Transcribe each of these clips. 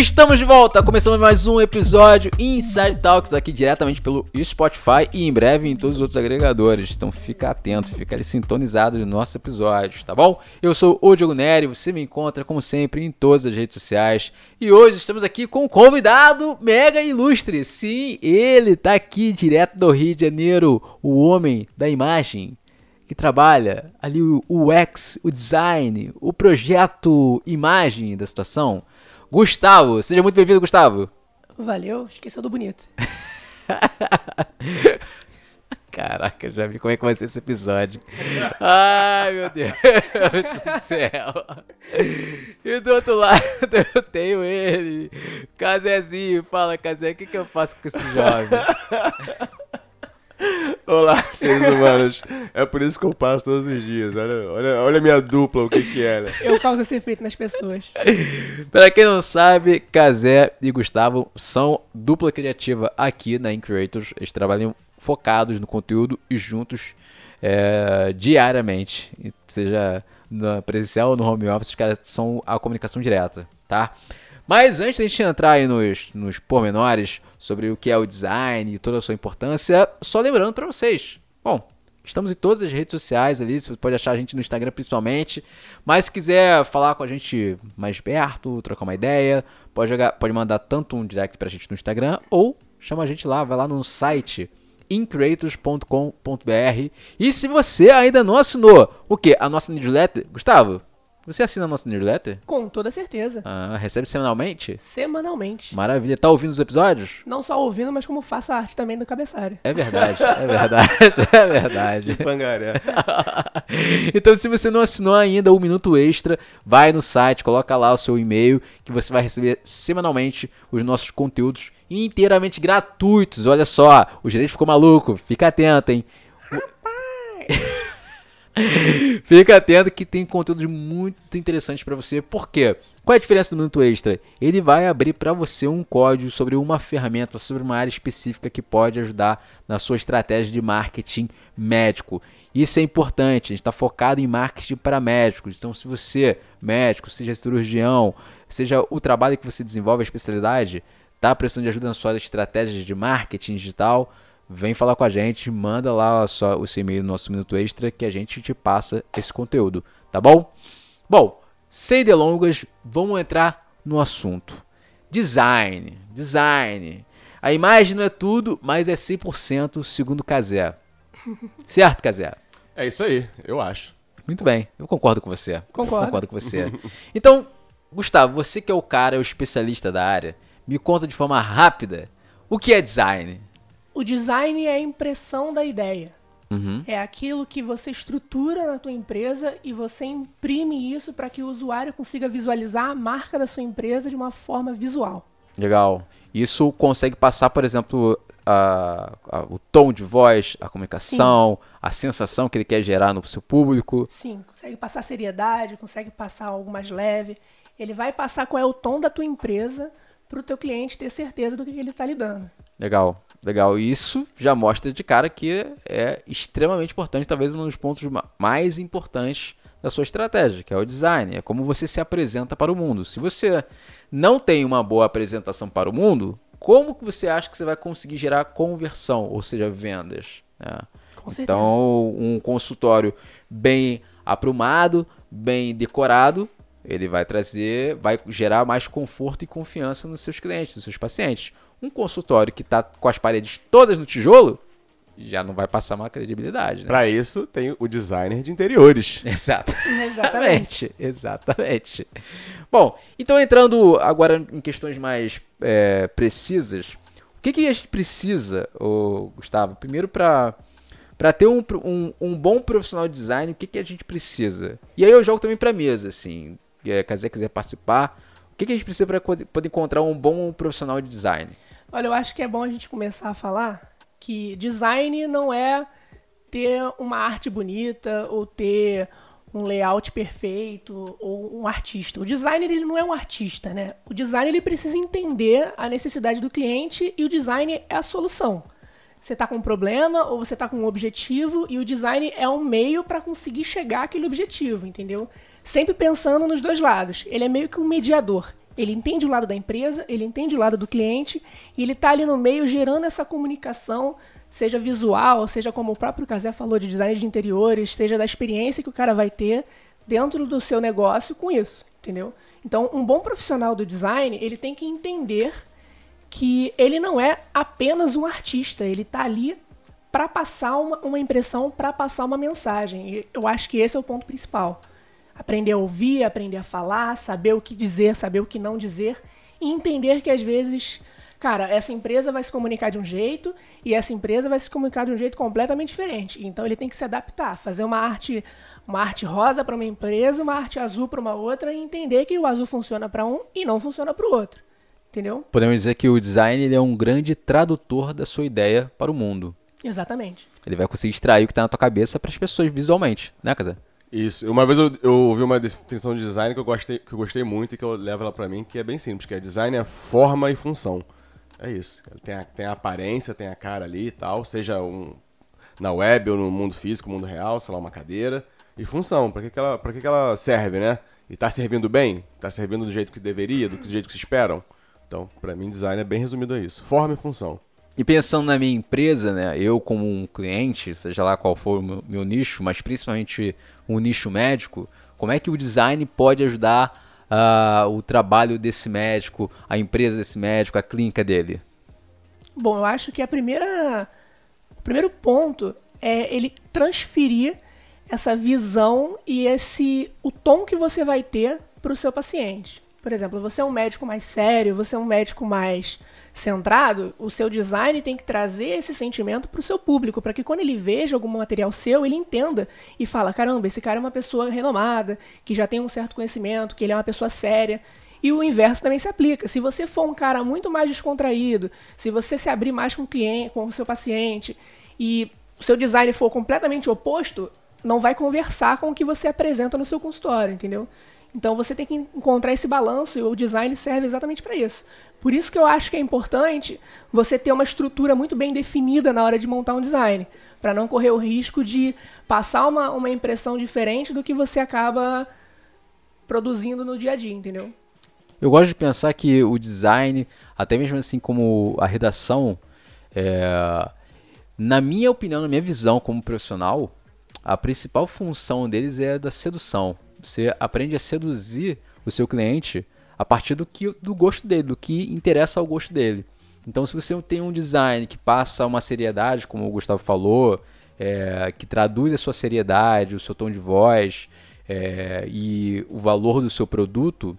Estamos de volta, começando mais um episódio Inside Talks aqui diretamente pelo Spotify e em breve em todos os outros agregadores. Então fica atento, fica ali sintonizado nos nossos episódios, tá bom? Eu sou o Diogo Nery, você me encontra como sempre em todas as redes sociais e hoje estamos aqui com um convidado mega ilustre. Sim, ele tá aqui direto do Rio de Janeiro, o homem da imagem que trabalha ali o UX, o design, o projeto imagem da situação. Gustavo, seja muito bem-vindo, Gustavo. Valeu, esqueceu do bonito. Caraca, já vi como é que vai ser esse episódio. Ai, meu Deus do céu. E do outro lado eu tenho ele, Casezinho. Fala, Casé, o que, que eu faço com esse jovem? Olá, seres humanos. É por isso que eu passo todos os dias. Olha, olha, olha a minha dupla, o que que era. Eu causo esse efeito nas pessoas. Pra quem não sabe, Casé e Gustavo são dupla criativa aqui na Increators. Eles trabalham focados no conteúdo e juntos é, diariamente. Seja na presencial ou no home office, os caras são a comunicação direta, tá? Mas antes da gente entrar aí nos, nos pormenores sobre o que é o design e toda a sua importância, só lembrando para vocês. Bom, estamos em todas as redes sociais ali, você pode achar a gente no Instagram principalmente. Mas se quiser falar com a gente mais perto, trocar uma ideia, pode, jogar, pode mandar tanto um direct pra gente no Instagram ou chama a gente lá, vai lá no site increators.com.br. E se você ainda não assinou o que? A nossa newsletter, Gustavo, você assina a nossa newsletter? Com toda certeza. Ah, recebe semanalmente? Semanalmente. Maravilha. Tá ouvindo os episódios? Não só ouvindo, mas como faço a arte também do cabeçalho. É verdade, é verdade, é verdade. Pangaré. então, se você não assinou ainda o Minuto Extra, vai no site, coloca lá o seu e-mail, que você vai receber semanalmente os nossos conteúdos inteiramente gratuitos. Olha só, o gerente ficou maluco. Fica atento, hein? Fica atento que tem conteúdos muito interessantes para você. Por quê? Qual é a diferença do Minuto Extra? Ele vai abrir para você um código sobre uma ferramenta, sobre uma área específica que pode ajudar na sua estratégia de marketing médico. Isso é importante, a gente está focado em marketing para médicos. Então, se você, médico, seja cirurgião, seja o trabalho que você desenvolve, a especialidade, está precisando de ajuda na sua estratégia de marketing digital, vem falar com a gente, manda lá só o seu e-mail no nosso Minuto Extra que a gente te passa esse conteúdo, tá bom? Bom, sem delongas, vamos entrar no assunto. Design, design. A imagem não é tudo, mas é 100% segundo Casé. Certo, Casé? É isso aí, eu acho. Muito bem, eu concordo com você. Concordo. Concordo com você. Então, Gustavo, você que é o cara, é o especialista da área, me conta de forma rápida o que é design. O design é a impressão da ideia. Uhum. É aquilo que você estrutura na tua empresa e você imprime isso para que o usuário consiga visualizar a marca da sua empresa de uma forma visual. Legal. Isso consegue passar, por exemplo, a- a- o tom de voz, a comunicação, a sensação que ele quer gerar no seu público. Sim, consegue passar seriedade, consegue passar algo mais leve. Ele vai passar qual é o tom da tua empresa para o teu cliente ter certeza do que ele está lidando. Legal, legal. E Isso já mostra de cara que é extremamente importante, talvez um dos pontos ma- mais importantes da sua estratégia, que é o design. É como você se apresenta para o mundo. Se você não tem uma boa apresentação para o mundo, como que você acha que você vai conseguir gerar conversão, ou seja, vendas? né? Então, um consultório bem aprumado, bem decorado, ele vai trazer, vai gerar mais conforto e confiança nos seus clientes, nos seus pacientes. Um consultório que está com as paredes todas no tijolo, já não vai passar uma credibilidade, né? Pra isso, tem o designer de interiores. Exato. Exatamente. Exatamente. Bom, então entrando agora em questões mais é, precisas, o que, que a gente precisa, ô, Gustavo? Primeiro, para para ter um, um, um bom profissional de design, o que, que a gente precisa? E aí eu jogo também para mesa, assim, é, caso quiser participar, o que, que a gente precisa para poder encontrar um bom profissional de design? Olha, eu acho que é bom a gente começar a falar que design não é ter uma arte bonita ou ter um layout perfeito ou um artista. O designer ele não é um artista, né? O design ele precisa entender a necessidade do cliente e o design é a solução. Você está com um problema ou você está com um objetivo e o design é um meio para conseguir chegar àquele objetivo, entendeu? Sempre pensando nos dois lados. Ele é meio que um mediador. Ele entende o lado da empresa, ele entende o lado do cliente e ele está ali no meio gerando essa comunicação, seja visual, seja como o próprio Casé falou de design de interiores, seja da experiência que o cara vai ter dentro do seu negócio com isso, entendeu? Então, um bom profissional do design, ele tem que entender que ele não é apenas um artista, ele está ali para passar uma, uma impressão, para passar uma mensagem. E eu acho que esse é o ponto principal. Aprender a ouvir, aprender a falar, saber o que dizer, saber o que não dizer e entender que às vezes, cara, essa empresa vai se comunicar de um jeito e essa empresa vai se comunicar de um jeito completamente diferente. Então ele tem que se adaptar, fazer uma arte uma arte rosa para uma empresa, uma arte azul para uma outra e entender que o azul funciona para um e não funciona para o outro. Entendeu? Podemos dizer que o design ele é um grande tradutor da sua ideia para o mundo. Exatamente. Ele vai conseguir extrair o que está na tua cabeça para as pessoas visualmente, né, Casé? Isso. Uma vez eu, eu, ouvi uma definição de design que eu gostei, que eu gostei muito e que eu levo ela para mim, que é bem simples, que é design é forma e função. É isso. Tem a, tem a aparência, tem a cara ali e tal, seja um, na web ou no mundo físico, mundo real, sei lá, uma cadeira. E função, para que, que, ela, que, que ela serve, né? E tá servindo bem? Tá servindo do jeito que deveria, do jeito que se esperam? Então, para mim, design é bem resumido a isso. Forma e função. E pensando na minha empresa, né, eu como um cliente, seja lá qual for o meu, meu nicho, mas principalmente um nicho médico, como é que o design pode ajudar uh, o trabalho desse médico, a empresa desse médico, a clínica dele? Bom, eu acho que a primeira, o primeiro ponto é ele transferir essa visão e esse o tom que você vai ter para o seu paciente. Por exemplo, você é um médico mais sério, você é um médico mais centrado, o seu design tem que trazer esse sentimento para o seu público, para que quando ele veja algum material seu, ele entenda e fala: caramba, esse cara é uma pessoa renomada, que já tem um certo conhecimento, que ele é uma pessoa séria. E o inverso também se aplica. Se você for um cara muito mais descontraído, se você se abrir mais com o cliente, com o seu paciente, e o seu design for completamente oposto, não vai conversar com o que você apresenta no seu consultório, entendeu? Então você tem que encontrar esse balanço e o design serve exatamente para isso. Por isso que eu acho que é importante você ter uma estrutura muito bem definida na hora de montar um design, para não correr o risco de passar uma, uma impressão diferente do que você acaba produzindo no dia a dia, entendeu? Eu gosto de pensar que o design, até mesmo assim como a redação, é, na minha opinião, na minha visão como profissional, a principal função deles é a da sedução. Você aprende a seduzir o seu cliente a partir do, que, do gosto dele, do que interessa ao gosto dele. Então, se você tem um design que passa uma seriedade, como o Gustavo falou, é, que traduz a sua seriedade, o seu tom de voz é, e o valor do seu produto,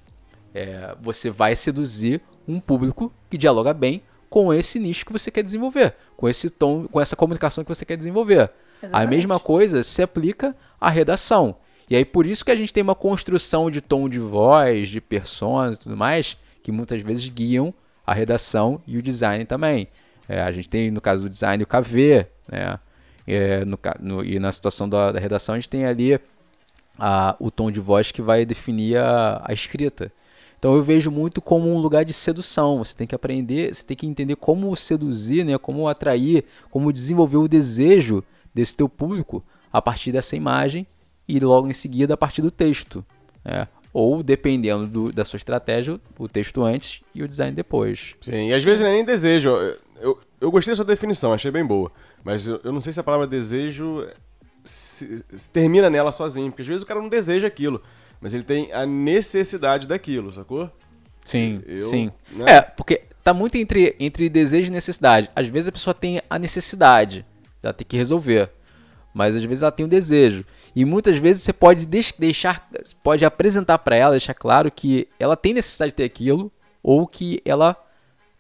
é, você vai seduzir um público que dialoga bem com esse nicho que você quer desenvolver, com esse tom, com essa comunicação que você quer desenvolver. Exatamente. A mesma coisa se aplica à redação. E aí por isso que a gente tem uma construção de tom de voz, de personas e tudo mais, que muitas vezes guiam a redação e o design também. É, a gente tem, no caso do design, o KV, né? É, no, no, e na situação da, da, redação a gente tem ali a, o tom de voz que vai definir a, a escrita. Então eu vejo muito como um lugar de sedução. Você tem que aprender, você tem que entender como seduzir, né? como atrair, como desenvolver o desejo desse teu público a partir dessa imagem e logo em seguida a partir do texto. Né? Ou, dependendo do, da sua estratégia, o texto antes e o design depois. Sim, e às vezes não é nem desejo. Eu, eu, eu gostei da sua definição, achei bem boa. Mas eu, eu não sei se a palavra desejo se, se termina nela sozinho. Porque às vezes o cara não deseja aquilo. Mas ele tem a necessidade daquilo, sacou? Sim, eu, sim. Né? É, porque tá muito entre, entre desejo e necessidade. Às vezes a pessoa tem a necessidade, ela tem que resolver. Mas às vezes ela tem o desejo. E muitas vezes você pode deixar, pode apresentar para ela, deixar claro que ela tem necessidade de ter aquilo ou que ela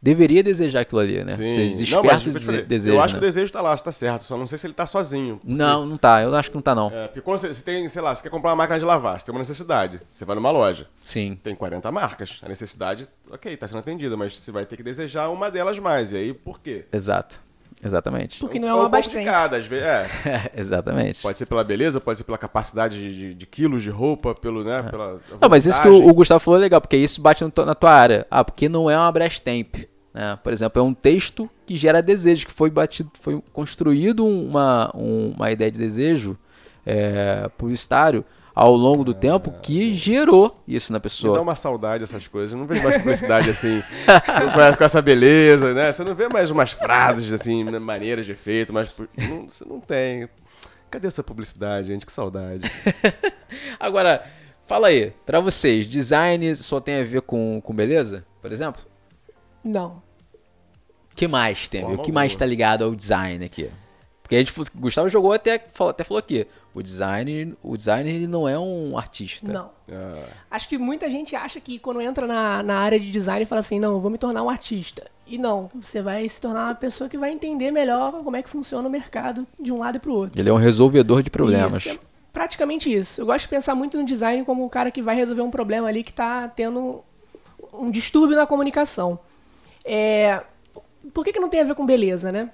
deveria desejar aquilo ali, né? Sim. Ser não, mas, dese desejo, eu acho né? que o desejo tá lá, está certo. Só não sei se ele tá sozinho. Porque... Não, não tá. Eu acho que não tá, não. É, porque quando você, você, tem, sei lá, você quer comprar uma máquina de lavar, você tem uma necessidade. Você vai numa loja. Sim. Tem 40 marcas. A necessidade, ok, tá sendo atendida, mas você vai ter que desejar uma delas mais. E aí, por quê? Exato. Exatamente. Porque não é, uma bastante. de cada, às vezes. É. Exatamente. Pode ser pela beleza, pode ser pela capacidade de, de, de quilos de roupa, pelo, né, é. pela Não, mas isso que o, o, Gustavo falou é legal, porque isso bate no, na tua área. Ah, porque não é uma Brastemp. Né? Por exemplo, é um texto que gera desejo, que foi batido, foi construído uma, uma ideia de desejo é, publicitário ao longo do tempo que gerou isso na Me dá pessoa. uma saudade essas coisas. Eu não vejo mais publicidade assim, com- com essa beleza, né? Você não vê mais umas frases assim, maneiras de efeito, mas não, você não tem. Cadê essa publicidade, gente? Que saudade. Agora, fala aí, pra vocês, design só tem a ver com, com beleza, por exemplo? Não. O que mais tem a ver? O que mais alguma. tá ligado ao design aqui? Porque a gente, o Gustavo jogou até, falou- até falou aqui, o design, o designer ele não é um artista. Não. Ah, Acho que muita gente acha que quando entra na, na área de design fala assim, não, vou me tornar um artista. E não, você vai se tornar uma pessoa que vai entender melhor como é que funciona o mercado de um lado e pro outro. Ele é um resolvedor de problemas. Isso, é praticamente isso. Eu gosto de pensar muito no design como o cara que vai resolver um problema ali que está tendo um distúrbio na comunicação. É, Por que, que não tem a ver com beleza, né?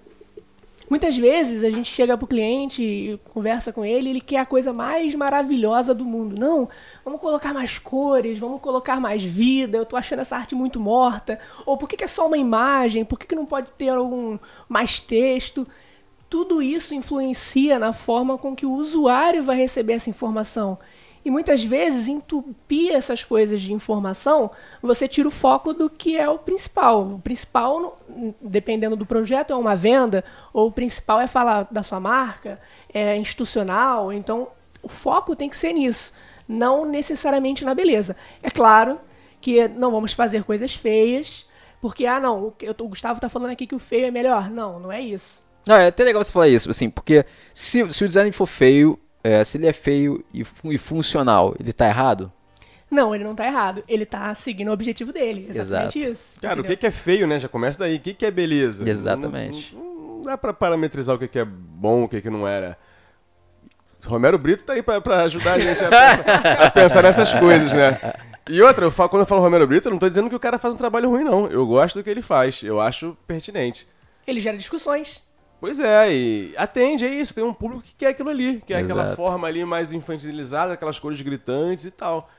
Muitas vezes a gente chega pro cliente conversa com ele, ele quer a coisa mais maravilhosa do mundo. Não, vamos colocar mais cores, vamos colocar mais vida, eu tô achando essa arte muito morta. Ou por que, que é só uma imagem? Por que, que não pode ter algum mais texto? Tudo isso influencia na forma com que o usuário vai receber essa informação. E muitas vezes, entupir essas coisas de informação, você tira o foco do que é o principal. O principal, dependendo do projeto, é uma venda, ou o principal é falar da sua marca, é institucional. Então, o foco tem que ser nisso, não necessariamente na beleza. É claro que não vamos fazer coisas feias, porque, ah, não, o Gustavo está falando aqui que o feio é melhor. Não, não é isso. Não, é até legal você falar isso, assim, porque se, se o design for feio, é, se ele é feio e, e funcional, ele tá errado? Não, ele não tá errado. Ele tá seguindo o objetivo dele. Exatamente Exato. isso. Cara, o entendeu? que, que é feio, né? Já começa daí. O que, que é beleza? Exatamente. Não, não- não dá pra parametrizar o que, que é bom, o que, que não era. Romero Brito tá aí pra, pra ajudar a gente a pensar, a pensar nessas coisas, né? E outra, eu falo- quando eu falo Romero Brito, eu não tô dizendo que o cara faz um trabalho ruim, não. Eu gosto do que ele faz. Eu acho pertinente. Ele gera discussões. Pois é, e atende, é isso. Tem um público que quer aquilo ali, que é aquela forma ali mais infantilizada, aquelas cores gritantes e tal.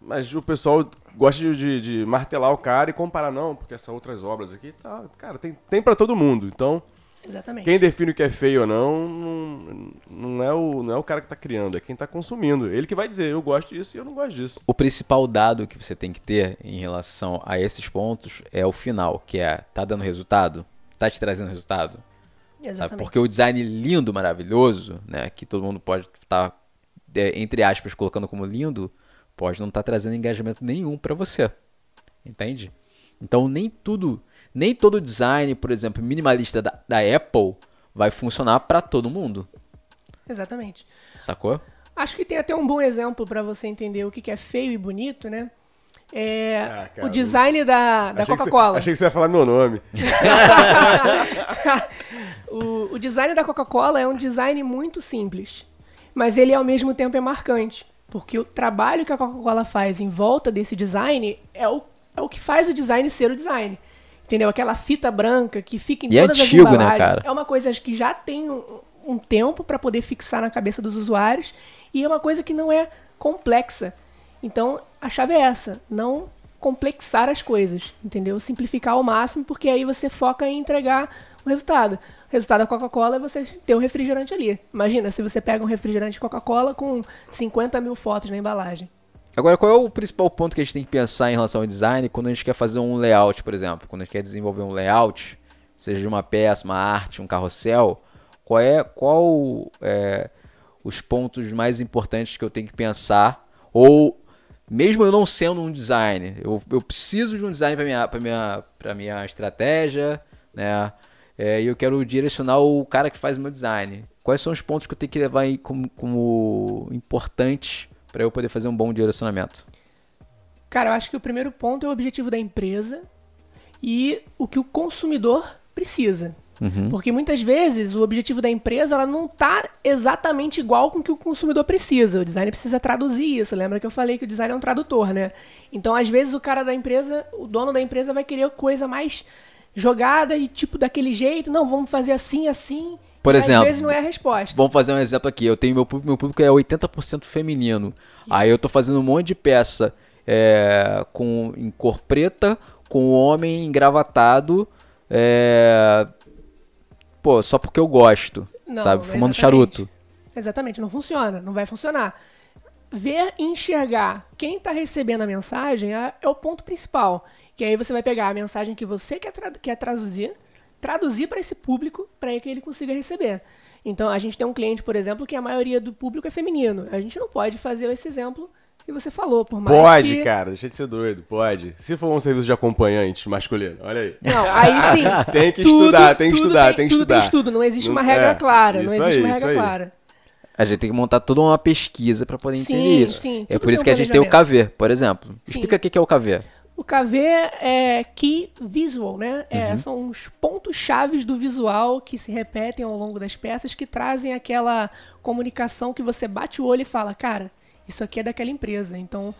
Mas o pessoal gosta de, de- de martelar o cara e comparar, não, porque são outras obras aqui e tal. Cara, tem, tem para todo mundo. Então, Exatamente. quem define o que é feio ou não, não, não é, o, não é o cara que tá criando, é quem tá consumindo. Ele que vai dizer, eu gosto disso e eu não gosto disso. O principal dado que você tem que ter em relação a esses pontos é o final, que é, tá dando resultado? Tá te trazendo resultado? Sabe? Exatamente. Porque o design lindo, maravilhoso, né, que todo mundo pode estar, entre aspas, colocando como lindo, pode não estar trazendo engajamento nenhum para você. Entende? Então nem tudo, nem todo design, por exemplo, minimalista da, da Apple vai funcionar para todo mundo. Exatamente. Sacou? Acho que tem até um bom exemplo para você entender o que é feio e bonito, né? É Ah, o design da, da Coca-Cola. Achei que você ia falar meu nome. o, o design da Coca-Cola é um design muito simples, mas ele ao mesmo tempo é marcante, porque o trabalho que a Coca-Cola faz em volta desse design é o, é o que faz o design ser o design. Entendeu? Aquela fita branca que fica em E é todas antigo, as né, embalagens. cara? É uma coisa que já tem um, um tempo para poder fixar na cabeça dos usuários e é uma coisa que não é complexa. Então, a chave é essa, não complexar as coisas, entendeu? Simplificar ao máximo, porque aí você foca em entregar o resultado. O resultado da Coca-Cola é você ter o refrigerante ali. Imagina se você pega um refrigerante Coca-Cola com 50 mil fotos na embalagem. Agora, qual é o principal ponto que a gente tem que pensar em relação ao design quando a gente quer fazer um layout, por exemplo? Quando a gente quer desenvolver um layout, seja de uma peça, uma arte, um carrossel, qual é qual é, os pontos mais importantes que eu tenho que pensar? Ou mesmo eu não sendo um designer, eu, eu preciso de um design para minha, minha, minha estratégia, né? É, E eu quero direcionar o cara que faz o meu design. Quais são os pontos que eu tenho que levar aí como, como importantes para eu poder fazer um bom direcionamento? Cara, eu acho que o primeiro ponto é o objetivo da empresa e o que o consumidor precisa. Uhum. Porque muitas vezes o objetivo da empresa ela não está exatamente igual com o que o consumidor precisa. O design precisa traduzir isso. Lembra que eu falei que o design é um tradutor, né? Então, às vezes, o cara da empresa, o dono da empresa vai querer coisa mais jogada e tipo daquele jeito. Não, vamos fazer assim, assim. Por exemplo, Às vezes não é a resposta. Vamos fazer um exemplo aqui. Eu tenho meu público, meu público é 80% feminino. Aí eu tô fazendo um monte de peça é, com em cor preta, com o homem engravatado, é, pô, só porque eu gosto, Não, sabe? Fumando exatamente. charuto. Exatamente, não funciona, não vai funcionar. ver e enxergar quem está recebendo a mensagem é, é, o ponto principal. Que aí você vai pegar a mensagem que você quer, tra quer traduzir, traduzir para esse público para que ele consiga receber. Então, a gente tem um cliente, por exemplo, que a maioria do público é feminino. A gente não pode fazer esse exemplo que você falou, por mais Pode, que... cara, deixa de ser doido, pode. Se for um serviço de acompanhante masculino, olha aí. Não, aí sim. tem que tudo, estudar, tem que estudar, tem, tem que tudo estudar. Tem estudo, não existe uma regra é, clara, não existe aí, uma regra clara. A gente tem que montar toda uma pesquisa para poder sim, entender isso. Sim, é por isso que a gente tem o KV, por exemplo. Explica o que é o KV. O KV é Key Visual, né? É, uhum. São os pontos chaves do visual que se repetem ao longo das peças que trazem aquela comunicação que você bate o olho e fala, cara, isso aqui é daquela empresa. Então,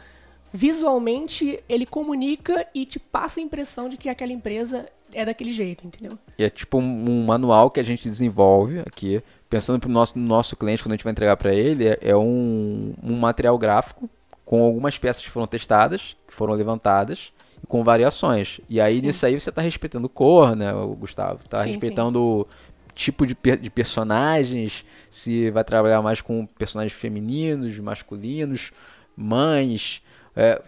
visualmente, ele comunica e te passa a impressão de que aquela empresa é daquele jeito, entendeu? E é tipo um, manual que a gente desenvolve aqui, pensando para o nosso, nosso cliente, quando a gente vai entregar para ele, é, é um, um material gráfico com algumas peças que foram testadas, que foram levantadas, com variações. E aí sim. nisso aí você está respeitando cor, né, Gustavo? Está respeitando sim. Tipo de, de personagens, se vai trabalhar mais com personagens femininos, masculinos, mães, é,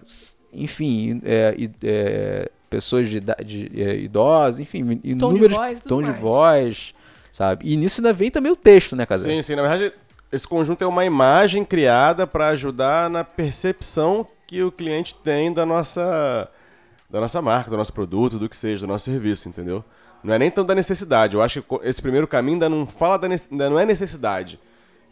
enfim, é, é, pessoas de, de é, idosas, enfim, inúmeros tom de voz, tom de voz, sabe? E nisso ainda vem também o texto, né, Casé? Sim, sim, na verdade esse conjunto é uma imagem criada para ajudar na percepção que o cliente tem da nossa, da nossa marca, do nosso produto, do que seja, do nosso serviço, entendeu? Não é nem tanto da necessidade. Eu acho que esse primeiro caminho ainda não fala da ainda não é necessidade.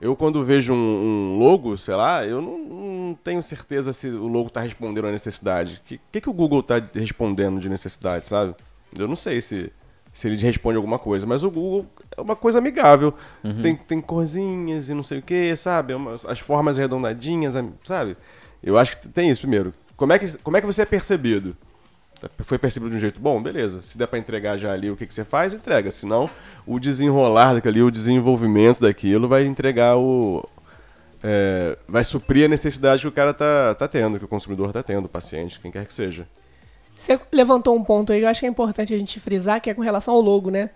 Eu quando vejo um, um logo, sei lá, eu não, não, tenho certeza se o logo está respondendo à necessidade. O que, que, que o Google está respondendo de necessidade, sabe? Eu não sei se se ele responde alguma coisa. Mas o Google é uma coisa amigável. Uhum. Tem, tem corzinhas e não sei o que, sabe? As formas arredondadinhas, sabe? Eu acho que tem isso primeiro. Como é que, como é que você é percebido? Foi percebido de um jeito bom? Beleza. Se der para entregar já ali o que, que você faz, entrega. Senão, o desenrolar daquilo, o desenvolvimento daquilo vai entregar o. É, vai suprir a necessidade que o cara tá, tá tendo, que o consumidor tá tendo, o paciente, quem quer que seja. Você levantou um ponto aí, eu acho que é importante a gente frisar, que é com relação ao logo, né?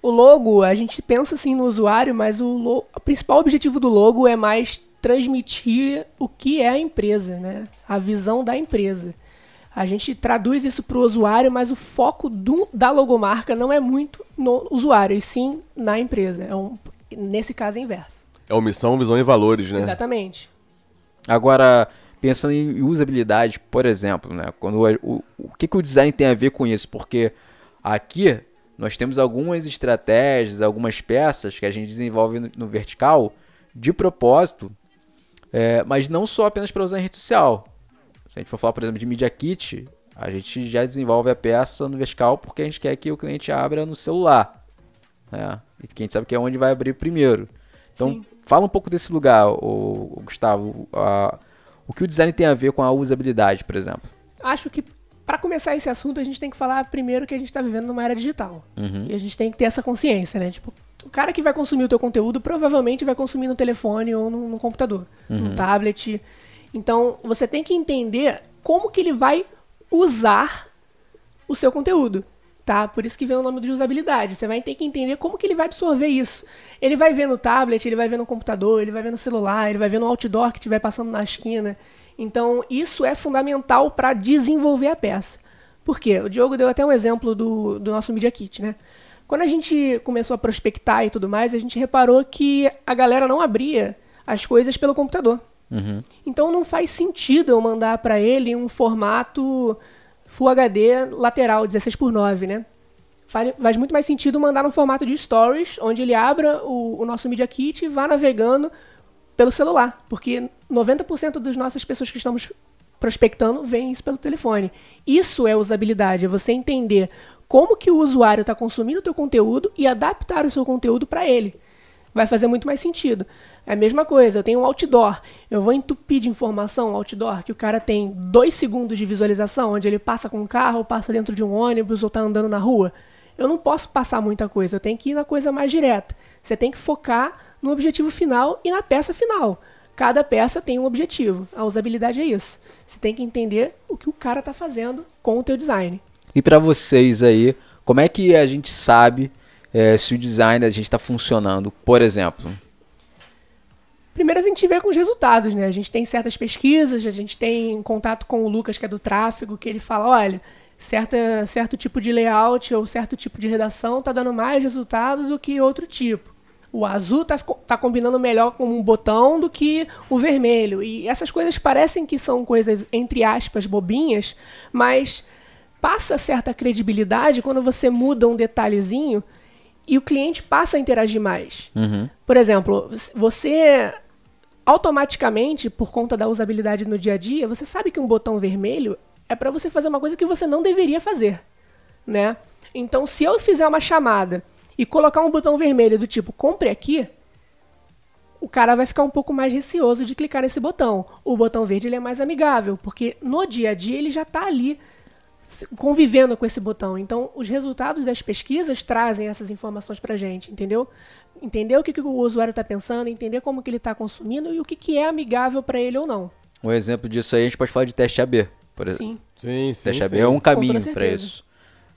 O logo, a gente pensa assim no usuário, mas o, logo, o principal objetivo do logo é mais transmitir o que é a empresa, né? A visão da empresa. A gente traduz isso para o usuário, mas o foco do, da logomarca não é muito no usuário, e sim na empresa. É um, nesse caso é inverso. É omissão, visão e valores, né? Exatamente. Agora, pensando em usabilidade, por exemplo, né? Quando o, o, o que, que o design tem a ver com isso? Porque aqui nós temos algumas estratégias, algumas peças que a gente desenvolve no, no vertical de propósito, é, mas não só apenas para usar em rede social. Se a gente for falar, por exemplo, de Media Kit, a gente já desenvolve a peça no vertical porque a gente quer que o cliente abra no celular. Né? E que a gente sabe que é onde vai abrir primeiro. Então, Sim. fala um pouco desse lugar, o, o Gustavo. A, o que o design tem a ver com a usabilidade, por exemplo? Acho que para começar esse assunto, a gente tem que falar primeiro que a gente está vivendo numa era digital. Uhum. E a gente tem que ter essa consciência, né? Tipo, o cara que vai consumir o teu conteúdo provavelmente vai consumir no telefone ou no, no computador, uhum. no tablet. Então, você tem que entender como que ele vai usar o seu conteúdo tá? Por isso que vem o nome de usabilidade. Você vai ter que entender como que ele vai absorver isso. Ele vai ver no tablet, ele vai ver no computador, ele vai ver no celular, ele vai ver no outdoor que estiver passando na esquina. Então, isso é fundamental para desenvolver a peça. Por quê? O Diogo deu até um exemplo do, do nosso Media Kit, né? Quando a gente começou a prospectar e tudo mais, a gente reparou que a galera não abria as coisas pelo computador. Uhum. Então não faz sentido eu mandar para ele um formato Full HD lateral, 16 por 9, né? Faz muito mais sentido mandar no formato de stories, onde ele abra o, o nosso Media Kit e vá navegando pelo celular, porque 90% das nossas pessoas que estamos prospectando veem isso pelo telefone. Isso é usabilidade, é você entender como que o usuário está consumindo o teu conteúdo e adaptar o seu conteúdo para ele. Vai fazer muito mais sentido. É a mesma coisa, eu tenho um outdoor. Eu vou entupir de informação outdoor que o cara tem dois segundos de visualização, onde ele passa com um carro, passa dentro de um ônibus ou está andando na rua. Eu não posso passar muita coisa, eu tenho que ir na coisa mais direta. Você tem que focar no objetivo final e na peça final. Cada peça tem um objetivo. A usabilidade é isso. Você tem que entender o que o cara está fazendo com o teu design. E para vocês aí, como é que a gente sabe é, se o design a gente está funcionando? Por exemplo, Primeiro a gente vê com os resultados, né? A gente tem certas pesquisas, a gente tem contato com o Lucas, que é do tráfego, que ele fala, olha, certa, certo tipo de layout ou certo tipo de redação está dando mais resultado do que outro tipo. O azul está tá combinando melhor com um botão do que o vermelho. E essas coisas parecem que são coisas, entre aspas, bobinhas, mas passa certa credibilidade quando você muda um detalhezinho e o cliente passa a interagir mais. Uhum. Por exemplo, você automaticamente, por conta da usabilidade no dia a dia, você sabe que um botão vermelho é para você fazer uma coisa que você não deveria fazer, né? Então, se eu fizer uma chamada e colocar um botão vermelho do tipo compre aqui, o cara vai ficar um pouco mais receoso de clicar nesse botão. O botão verde ele é mais amigável, porque no dia a dia ele já está ali convivendo com esse botão. Então, os resultados das pesquisas trazem essas informações para gente, entendeu? Entender o que, que o usuário está pensando, entender como que ele está consumindo e o que, que é amigável para ele ou não. Um exemplo disso aí a gente pode falar de teste AB. Por exemplo. Sim. Sim, sim. Teste sim. AB é um caminho para isso.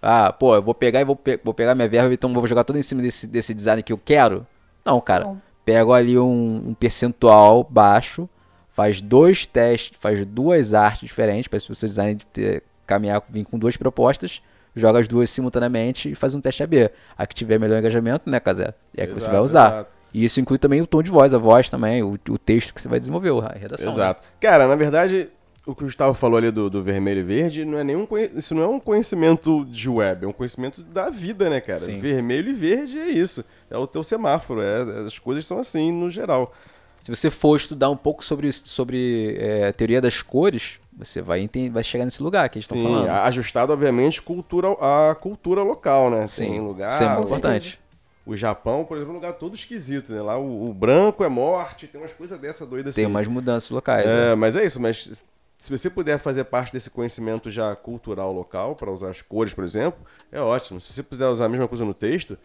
Ah, pô, eu vou pegar e vou, pe- vou pegar minha verba, então vou jogar tudo em cima desse, desse design que eu quero? Não, cara. Não. Pego ali um, um percentual baixo, faz dois testes, faz duas artes diferentes, para o seu design ter, caminhar, vir com duas propostas, joga as duas simultaneamente e faz um teste AB. A que tiver melhor engajamento, né, Casé? É a que você Exato, vai usar. exato. E isso inclui também o tom de voz, a voz também, o, o texto que você vai desenvolver, a redação. né? Exato. Cara, na verdade, o que o Gustavo falou ali do, do vermelho e verde, não é nenhum isso não é um conhecimento de web, é um conhecimento da vida, né, cara? Sim. Vermelho e verde é isso. É o teu semáforo, é, as coisas são assim no geral. Se você for estudar um pouco sobre, sobre é, a teoria das cores, você vai, enten- vai chegar nesse lugar que a gente está falando. a- ajustado, obviamente, cultura, à cultura local, né? Sim, Tem lugar. isso é muito o- importante. O Japão, por exemplo, é um lugar todo esquisito, né? Lá o, o branco é morte, tem umas coisas dessa doida assim. Tem umas mudanças locais. né? É, mas é isso, mas se você puder fazer parte desse conhecimento já cultural local, para usar as cores, por exemplo, é ótimo. Se você puder usar a mesma coisa no texto,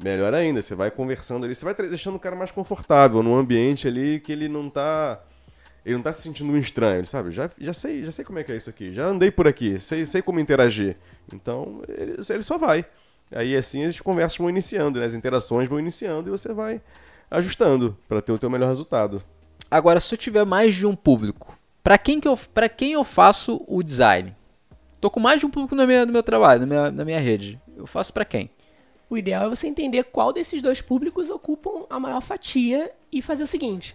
melhor ainda. Você vai conversando ali, você vai deixando o cara mais confortável num ambiente ali que ele não tá. Ele não tá se sentindo um estranho, ele sabe? Já, já, sei, já sei como é que é isso aqui, já andei por aqui, sei, sei como interagir. Então, ele, ele só vai. Aí assim as conversas vão iniciando, né? as interações vão iniciando e você vai ajustando para ter o teu melhor resultado. Agora, se eu tiver mais de um público, para quem, que eu, pra quem eu faço o design? Tô com mais de um público na minha, no meu trabalho, na minha, na minha rede. Eu faço para quem? O ideal é você entender qual desses dois públicos ocupam a maior fatia e fazer o seguinte.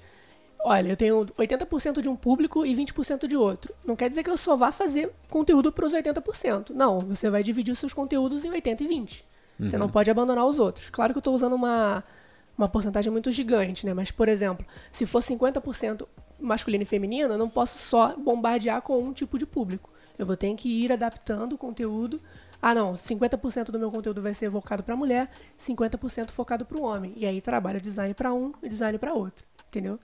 Olha, eu tenho 80% de um público e 20% de outro. Não quer dizer que eu só vá fazer conteúdo para os 80%. Não, você vai dividir os seus conteúdos em 80 e 20. Você não pode abandonar os outros. Claro que eu estou usando uma, uma porcentagem muito gigante, né? Mas, por exemplo, se for 50% masculino e feminino, eu não posso só bombardear com um tipo de público. Eu vou ter que ir adaptando o conteúdo. Ah, não, 50% do meu conteúdo vai ser focado para mulher, 50% focado para o homem. E aí trabalho design para um e design para outro. Entendeu?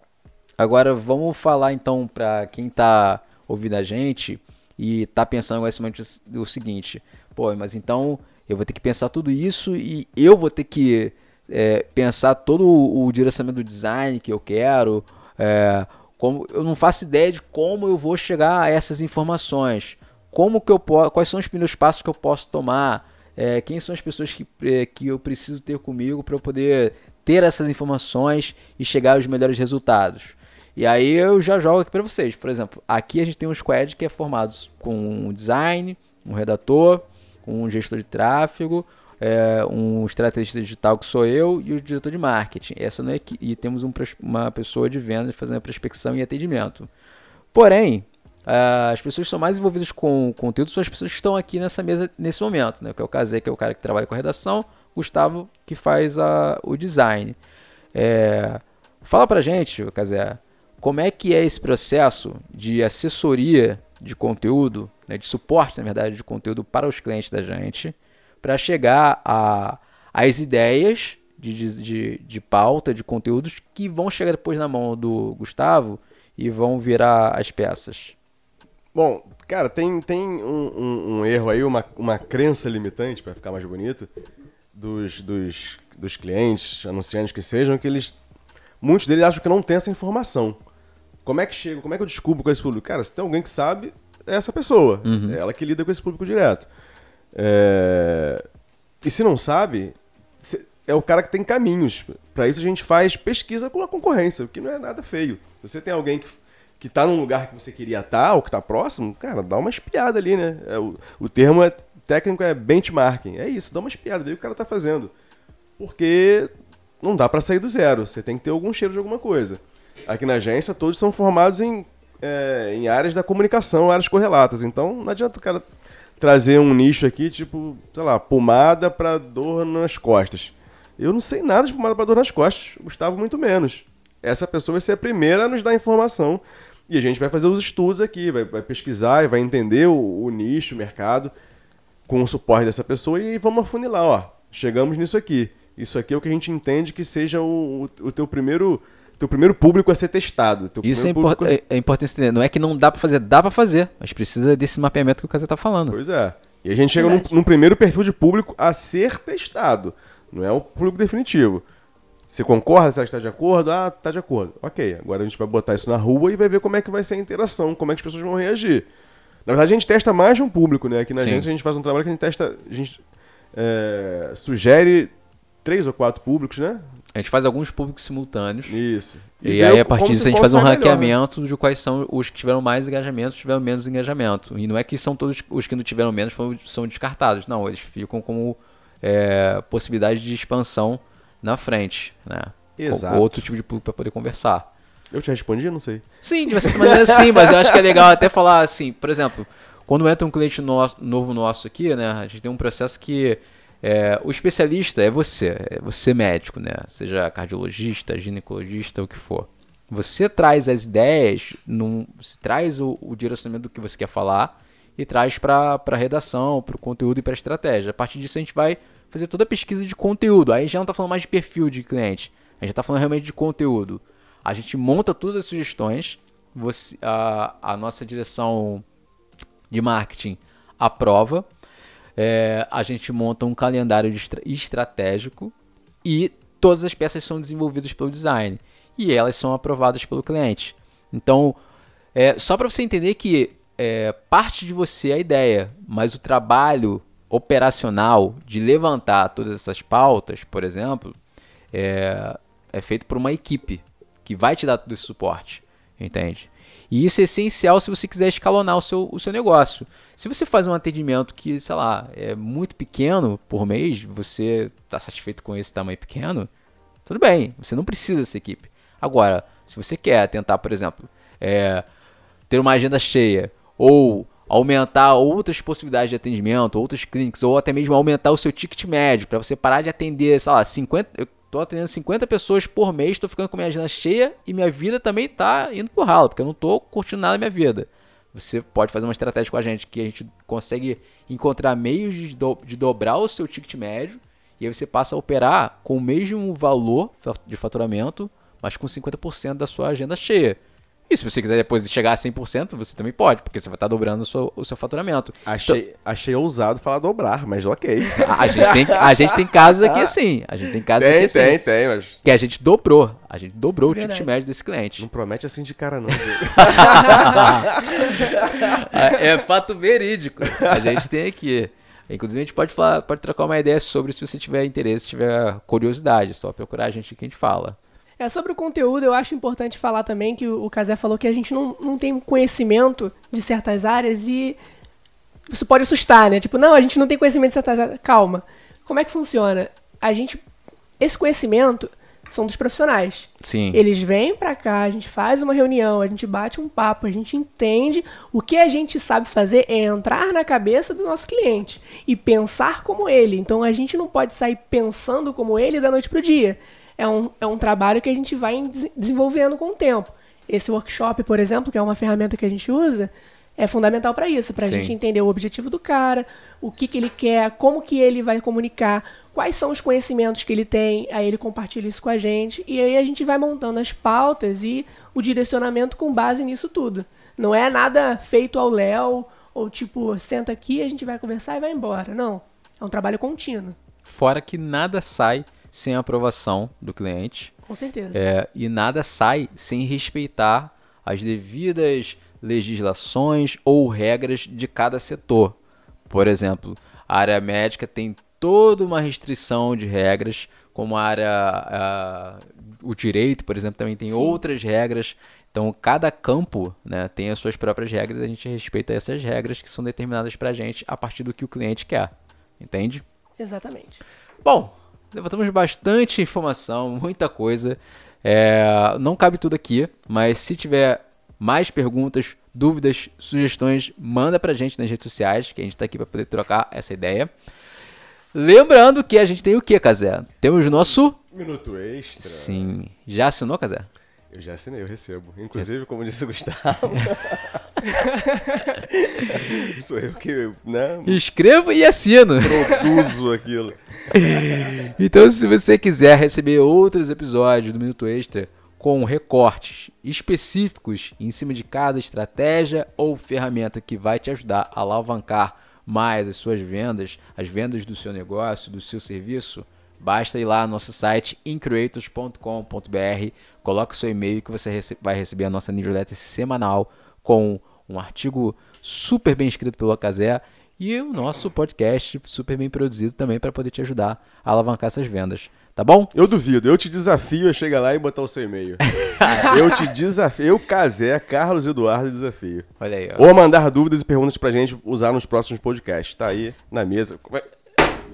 Agora vamos falar então para quem tá ouvindo a gente e tá pensando momento o seguinte, pô, mas então eu vou ter que pensar tudo isso e eu vou ter que é, pensar todo o, o direcionamento do design que eu quero, é, como eu não faço ideia de como eu vou chegar a essas informações, como que eu posso, quais são os primeiros passos que eu posso tomar, é, quem são as pessoas que, é, que eu preciso ter comigo para eu poder ter essas informações e chegar aos melhores resultados. E aí eu já jogo aqui para vocês. Por exemplo, aqui a gente tem um squad que é formado com um design, um redator, um gestor de tráfego, é, um estrategista digital que sou eu e o diretor de marketing. Essa não é equi- e temos um uma pessoa de vendas fazendo a prospecção e atendimento. Porém, as pessoas que são mais envolvidas com o conteúdo são as pessoas que estão aqui nessa mesa nesse momento, né? Que é o Kazé, que é o cara que trabalha com a redação, Gustavo, que faz a, o design. É, fala pra gente, Kazé, como é que é esse processo de assessoria de conteúdo, né, de suporte, na verdade, de conteúdo para os clientes da gente, para chegar às ideias de, de, de, de pauta, de conteúdos que vão chegar depois na mão do Gustavo e vão virar as peças. Bom, cara, tem, tem um, um- um erro aí, uma, uma crença limitante, para ficar mais bonito, dos, dos, dos clientes, anunciantes que sejam, que eles. Muitos deles acham que não tem essa informação. Como é que chega, como é que eu descubro com esse público? Cara, se tem alguém que sabe, é essa pessoa. É ela que lida com esse público direto. É, E se não sabe, é o cara que tem caminhos. Para isso a gente faz pesquisa com a concorrência, o que não é nada feio. Você tem alguém que que tá num lugar que você queria estar, tá, ou que tá próximo, cara, dá uma espiada ali, né? É, o, o termo é, técnico é benchmarking. É isso, dá uma espiada, vê o que o cara tá fazendo. Porque não dá para sair do zero, você tem que ter algum cheiro de alguma coisa. Aqui na agência, todos são formados em, é, em áreas da comunicação, áreas correlatas. Então, não adianta o cara trazer um nicho aqui, tipo, sei lá, pomada para dor nas costas. Eu não sei nada de pomada para dor nas costas, Gustavo muito menos. Essa pessoa vai ser a primeira a nos dar informação e a gente vai fazer os estudos aqui, vai, vai pesquisar e vai entender o, o, nicho, o mercado, com o suporte dessa pessoa e vamos afunilar, ó. Chegamos nisso aqui. Isso aqui é o que a gente entende que seja o, o, o teu primeiro teu primeiro público a ser testado. Isso é, import é, é, importante entender. Não é que não dá para fazer, dá para fazer, mas precisa desse mapeamento que o Casé tá falando. Pois é. E a gente chega num, num, primeiro perfil de público a ser testado. Não é o público definitivo. Você concorda? Você está de acordo? Ah, está de acordo. Ok, agora a gente vai botar isso na rua e vai ver como é que vai ser a interação, como é que as pessoas vão reagir. Na verdade, a gente testa mais de um público, né? Aqui na Sim. agência a gente faz um trabalho que a gente testa. A gente é, sugere três ou quatro públicos, né? A gente faz alguns públicos simultâneos. Isso. E, e aí, a partir disso, a gente faz um ranqueamento melhor, né? de quais são os que tiveram mais engajamento, os que tiveram menos engajamento. E não é que são todos os que não tiveram menos são descartados. Não, eles ficam como é, possibilidade de expansão na frente, né? Exato. outro tipo de público para poder conversar. Eu te respondi, não sei. Sim, de certa maneira sim, mas eu acho que é legal até falar assim, por exemplo, quando entra um cliente nosso, novo nosso aqui, né, a gente tem um processo que é, o especialista é você, é você médico, né, seja cardiologista, ginecologista, o que for. Você traz as ideias, num, traz o, o direcionamento do que você quer falar e traz para a redação, para o conteúdo e para a estratégia. A partir disso a gente vai fazer toda a pesquisa de conteúdo. Aí já não está falando mais de perfil de cliente, a gente está falando realmente de conteúdo. A gente monta todas as sugestões, você, a, a nossa direção de marketing aprova, é, a gente monta um calendário estra estratégico e todas as peças são desenvolvidas pelo design e elas são aprovadas pelo cliente. Então, é, só para você entender que é, parte de você é a ideia, mas o trabalho operacional de levantar todas essas pautas, por exemplo, é, é feito por uma equipe que vai te dar todo esse suporte, entende? E isso é essencial se você quiser escalonar o seu, o seu negócio. Se você faz um atendimento que, sei lá, é muito pequeno por mês, você está satisfeito com esse tamanho pequeno, tudo bem, você não precisa dessa equipe. Agora, se você quer tentar, por exemplo, é, ter uma agenda cheia ou aumentar outras possibilidades de atendimento, outras clínicas, ou até mesmo aumentar o seu ticket médio, para você parar de atender, sei lá, 50. Eu tô atendendo 50 pessoas por mês, estou ficando com minha agenda cheia e minha vida também está indo pro ralo, porque eu não estou curtindo nada da minha vida. Você pode fazer uma estratégia com a gente que a gente consegue encontrar meios de, do, de dobrar o seu ticket médio e aí você passa a operar com o mesmo valor de faturamento, mas com 50% da sua agenda cheia. E se você quiser depois chegar a 100%, você também pode, porque você vai estar dobrando o seu, o seu faturamento. Achei, então, achei ousado falar dobrar, mas ok. A, gente, tem, a gente tem casos aqui assim. A gente tem casos tem, aqui tem, assim. Tem, tem, mas... Que a gente dobrou. A gente dobrou Verdade. o ticket médio desse cliente. Não promete assim de cara, não. é fato verídico. A gente tem aqui. Inclusive, a gente pode, falar, pode trocar uma ideia sobre se você tiver interesse, tiver curiosidade. Só procurar a gente que a gente fala. É, sobre o conteúdo, eu acho importante falar também que o Casé falou que a gente não, não tem conhecimento de certas áreas e isso pode assustar, né? Tipo, não, a gente não tem conhecimento de certas áreas. Calma. Como é que funciona? A gente. Esse conhecimento são dos profissionais. Sim. Eles vêm pra cá, a gente faz uma reunião, a gente bate um papo, a gente entende. O que a gente sabe fazer é entrar na cabeça do nosso cliente e pensar como ele. Então a gente não pode sair pensando como ele da noite pro dia é um, é um trabalho que a gente vai desenvolvendo com o tempo. Esse workshop, por exemplo, que é uma ferramenta que a gente usa, é fundamental para isso, para a gente entender o objetivo do cara, o que, que ele quer, como que ele vai comunicar, quais são os conhecimentos que ele tem, aí ele compartilha isso com a gente, e aí a gente vai montando as pautas e o direcionamento com base nisso tudo. Não é nada feito ao léu, ou tipo, senta aqui, a gente vai conversar e vai embora. Não, é um trabalho contínuo. Fora que nada sai sem a aprovação do cliente. Com certeza. É, e nada sai sem respeitar as devidas legislações ou regras de cada setor. Por exemplo, a área médica tem toda uma restrição de regras, como a área, a, o direito, por exemplo, também tem Sim. outras regras. Então, cada campo né, tem as suas próprias regras e a gente respeita essas regras que são determinadas para a gente a partir do que o cliente quer. Entende? Exatamente. Bom, levantamos bastante informação, muita coisa. É, não cabe tudo aqui, mas se tiver mais perguntas, dúvidas, sugestões, manda pra gente nas redes sociais, que a gente tá aqui para poder trocar essa ideia. Lembrando que a gente tem o que, Casé? Temos o nosso. Minuto extra. Sim. Já assinou, Casé? Eu já assinei, eu recebo. Inclusive, como disse o Gustavo. sou eu que, né, Escreva e assino. produzo aquilo. Então, se você quiser receber outros episódios do Minuto Extra com recortes específicos em cima de cada estratégia ou ferramenta que vai te ajudar a alavancar mais as suas vendas, as vendas do seu negócio, do seu serviço, basta ir lá no nosso site increators.com.br, coloque o seu e-mail que você vai receber a nossa newsletter semanal com um artigo super bem escrito pelo Casé e o nosso podcast super bem produzido também para poder te ajudar a alavancar essas vendas. Tá bom? Eu duvido, eu te desafio a chegar lá e botar o seu e-mail. eu te desafio, eu, Casé, Carlos Eduardo, desafio. Olha aí, ó. Ou mandar dúvidas e perguntas pra gente usar nos próximos podcasts. Tá aí na mesa.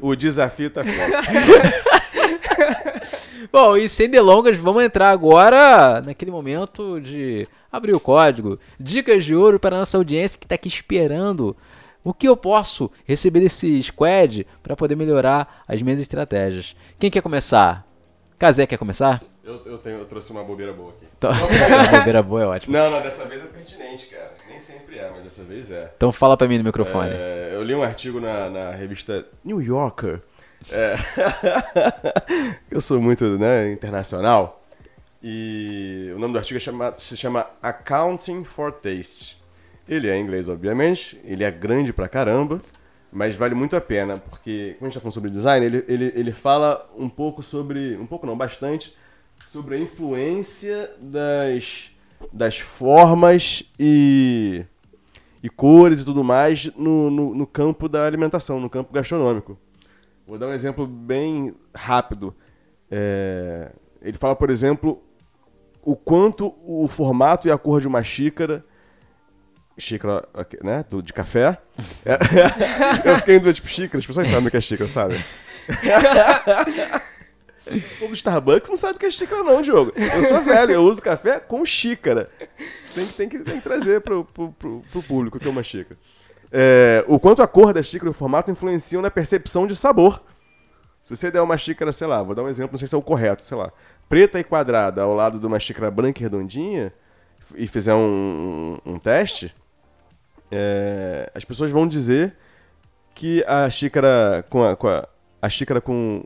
O desafio tá feito. Bom, e sem delongas, vamos entrar agora naquele momento de abrir o código. Dicas de ouro para a nossa audiência que está aqui esperando. O que eu posso receber desse squad para poder melhorar as minhas estratégias? Quem quer começar? Casé quer começar? Eu, eu, tenho, eu trouxe uma bobeira boa aqui. Então, essa bobeira boa é ótimo. Não, não, dessa vez é pertinente, cara. Sempre é, mas dessa vez é. Então fala para mim no microfone. É, eu li um artigo na, na revista New Yorker. É, eu sou muito né, internacional. E o nome do artigo é chama- se chama Accounting for Taste. Ele é em inglês, obviamente. Ele é grande pra caramba. Mas vale muito a pena, porque, como a gente tá falando sobre design, ele, ele, ele fala um pouco sobre. Um pouco não, bastante. Sobre a influência das, das formas e e cores e tudo mais no, no, no campo da alimentação, no campo gastronômico. Vou dar um exemplo bem rápido. É, ele fala, por exemplo, o quanto o formato e a cor de uma xícara, xícara né, de café. É, eu fiquei em dúvida, tipo, xícara, as pessoas sabem o que é xícara, sabe? Se for do Starbucks, não sabe o que é xícara não, Diogo. Eu sou velho, eu uso café com xícara. Tem que, tem que, tem que trazer pro, pro, pro, pro público que é uma xícara. É, o quanto a cor da xícara e o formato influenciam na percepção de sabor. Se você der uma xícara, sei lá, vou dar um exemplo, não sei se é o correto, sei lá, preta e quadrada ao lado de uma xícara branca e redondinha, e fizer um, um, um teste, é, as pessoas vão dizer que a xícara com a, com a, a xícara com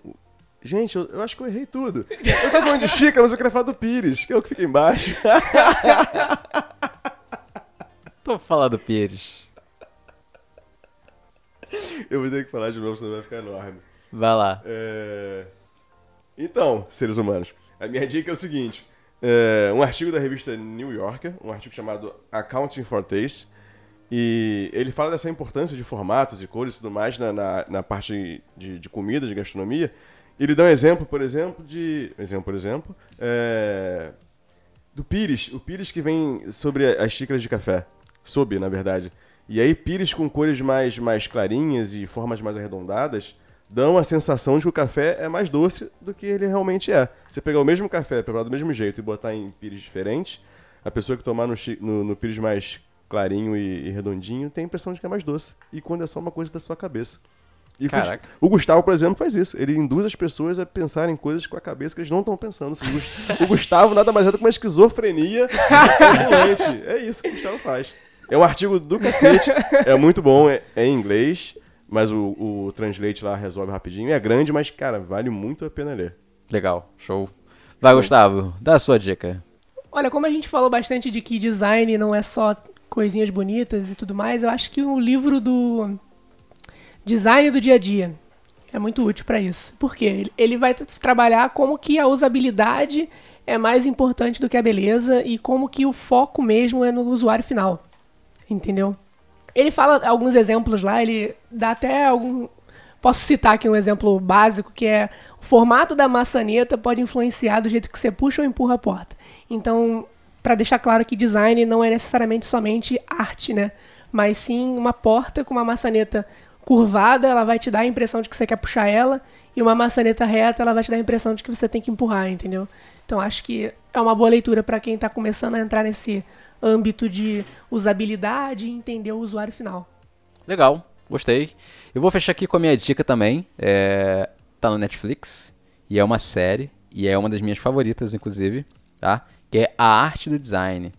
Gente, eu, eu acho que eu errei tudo. Eu tava falando de xícara, mas eu queria falar do Pires, que é o que fica embaixo. Tô falando do Pires. Eu vou ter que falar de novo, senão vai ficar enorme. Vai lá. É, Então, seres humanos, a minha dica é o seguinte: é, um artigo da revista New Yorker, um artigo chamado Accounting for Taste, e ele fala dessa importância de formatos e cores e tudo mais na, na, na parte de, de comida, de gastronomia. Ele dá um exemplo, por exemplo, de. um Exemplo, por exemplo. é, do pires. O pires que vem sobre as xícaras de café. Sob, na verdade. E aí, pires com cores mais, mais clarinhas e formas mais arredondadas dão a sensação de que o café é mais doce do que ele realmente é. Você pegar o mesmo café, preparado do mesmo jeito e botar em pires diferentes, a pessoa que tomar no, no, no pires mais clarinho e, e redondinho tem a impressão de que é mais doce. E quando é só uma coisa da sua cabeça. E Caraca. o Gustavo, por exemplo, faz isso. Ele induz as pessoas a pensarem coisas com a cabeça que eles não estão pensando. Assim, o Gus- o Gustavo nada mais é do que uma esquizofrenia ambulante. É isso que o Gustavo faz. É um artigo do cacete. É muito bom, é, é em inglês, mas o, o translate lá resolve rapidinho. É grande, mas, cara, vale muito a pena ler. Legal, show. Vai, Gustavo, dá a sua dica. Olha, como a gente falou bastante de que design não é só coisinhas bonitas e tudo mais, eu acho que o livro do Design do Dia a Dia é muito útil para isso. Por quê? Ele- vai trabalhar como que a usabilidade é mais importante do que a beleza e como que o foco mesmo é no usuário final. Entendeu? Ele fala alguns exemplos lá, ele dá até algum, Posso citar aqui um exemplo básico que é o formato da maçaneta pode influenciar do jeito que você puxa ou empurra a porta. Então, para deixar claro que design não é necessariamente somente arte, né? Mas sim uma porta com uma maçaneta curvada, ela vai te dar a impressão de que você quer puxar ela, e uma maçaneta reta, ela vai te dar a impressão de que você tem que empurrar, entendeu? Então acho que é uma boa leitura para quem está começando a entrar nesse âmbito de usabilidade e entender o usuário final. Legal, gostei. Eu vou fechar aqui com a minha dica também. É, tá no Netflix e é uma série e é uma das minhas favoritas, inclusive, tá? Que é A Arte do Design.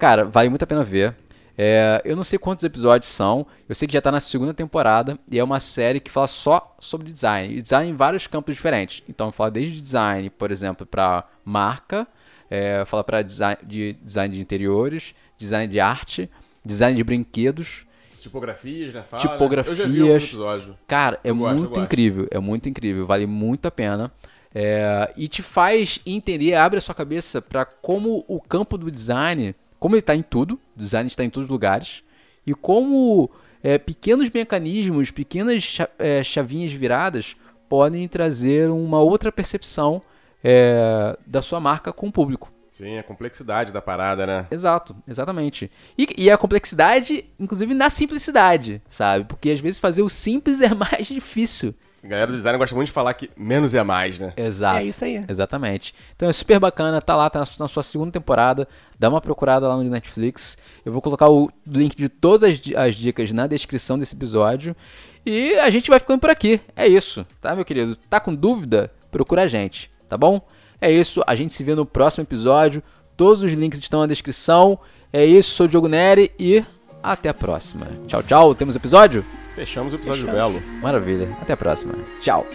Cara, vale muito a pena ver. É, eu não sei quantos episódios são, eu sei que já está na segunda temporada e é uma série que fala só sobre design. E design em vários campos diferentes. Então fala desde design, por exemplo, para marca, é, fala para design de, design de interiores, design de arte, design de brinquedos. Tipografias, né? Fala, tipografias. Eu já vi alguns episódios. Cara, é eu muito gosto, incrível, é muito incrível, vale muito a pena. É, e te faz entender, abre a sua cabeça para como o campo do design como ele está em tudo, o design está em todos os lugares, e como é, pequenos mecanismos, pequenas é, chavinhas viradas podem trazer uma outra percepção é, da sua marca com o público. Sim, a complexidade da parada, né? Exato, exatamente. E, e, a complexidade, inclusive, na simplicidade, sabe? Porque às vezes fazer o simples é mais difícil. A galera do design gosta muito de falar que menos é mais, né? Exato. É isso aí. Exatamente. Então é super bacana, tá lá, tá na sua segunda temporada. Dá uma procurada lá no Netflix. Eu vou colocar o link de todas as, as dicas na descrição desse episódio. E a gente vai ficando por aqui. É isso, tá, meu querido? Tá com dúvida? Procura a gente, tá bom? É isso, a gente se vê no próximo episódio. Todos os links estão na descrição. É isso, sou o Diogo Neri e até a próxima. Tchau, tchau. Temos episódio? Fechamos o episódio Fechamos. belo. Maravilha. Até a próxima. Tchau.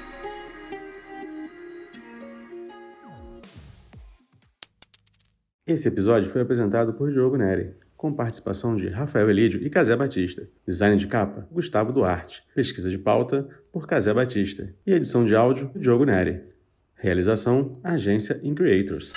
Esse episódio foi apresentado por Diogo Neri, com participação de Rafael Elídio e Casé Batista. Design de capa, Gustavo Duarte. Pesquisa de pauta, por Casé Batista. E edição de áudio, Diogo Neri. Realização, Agência In Creators.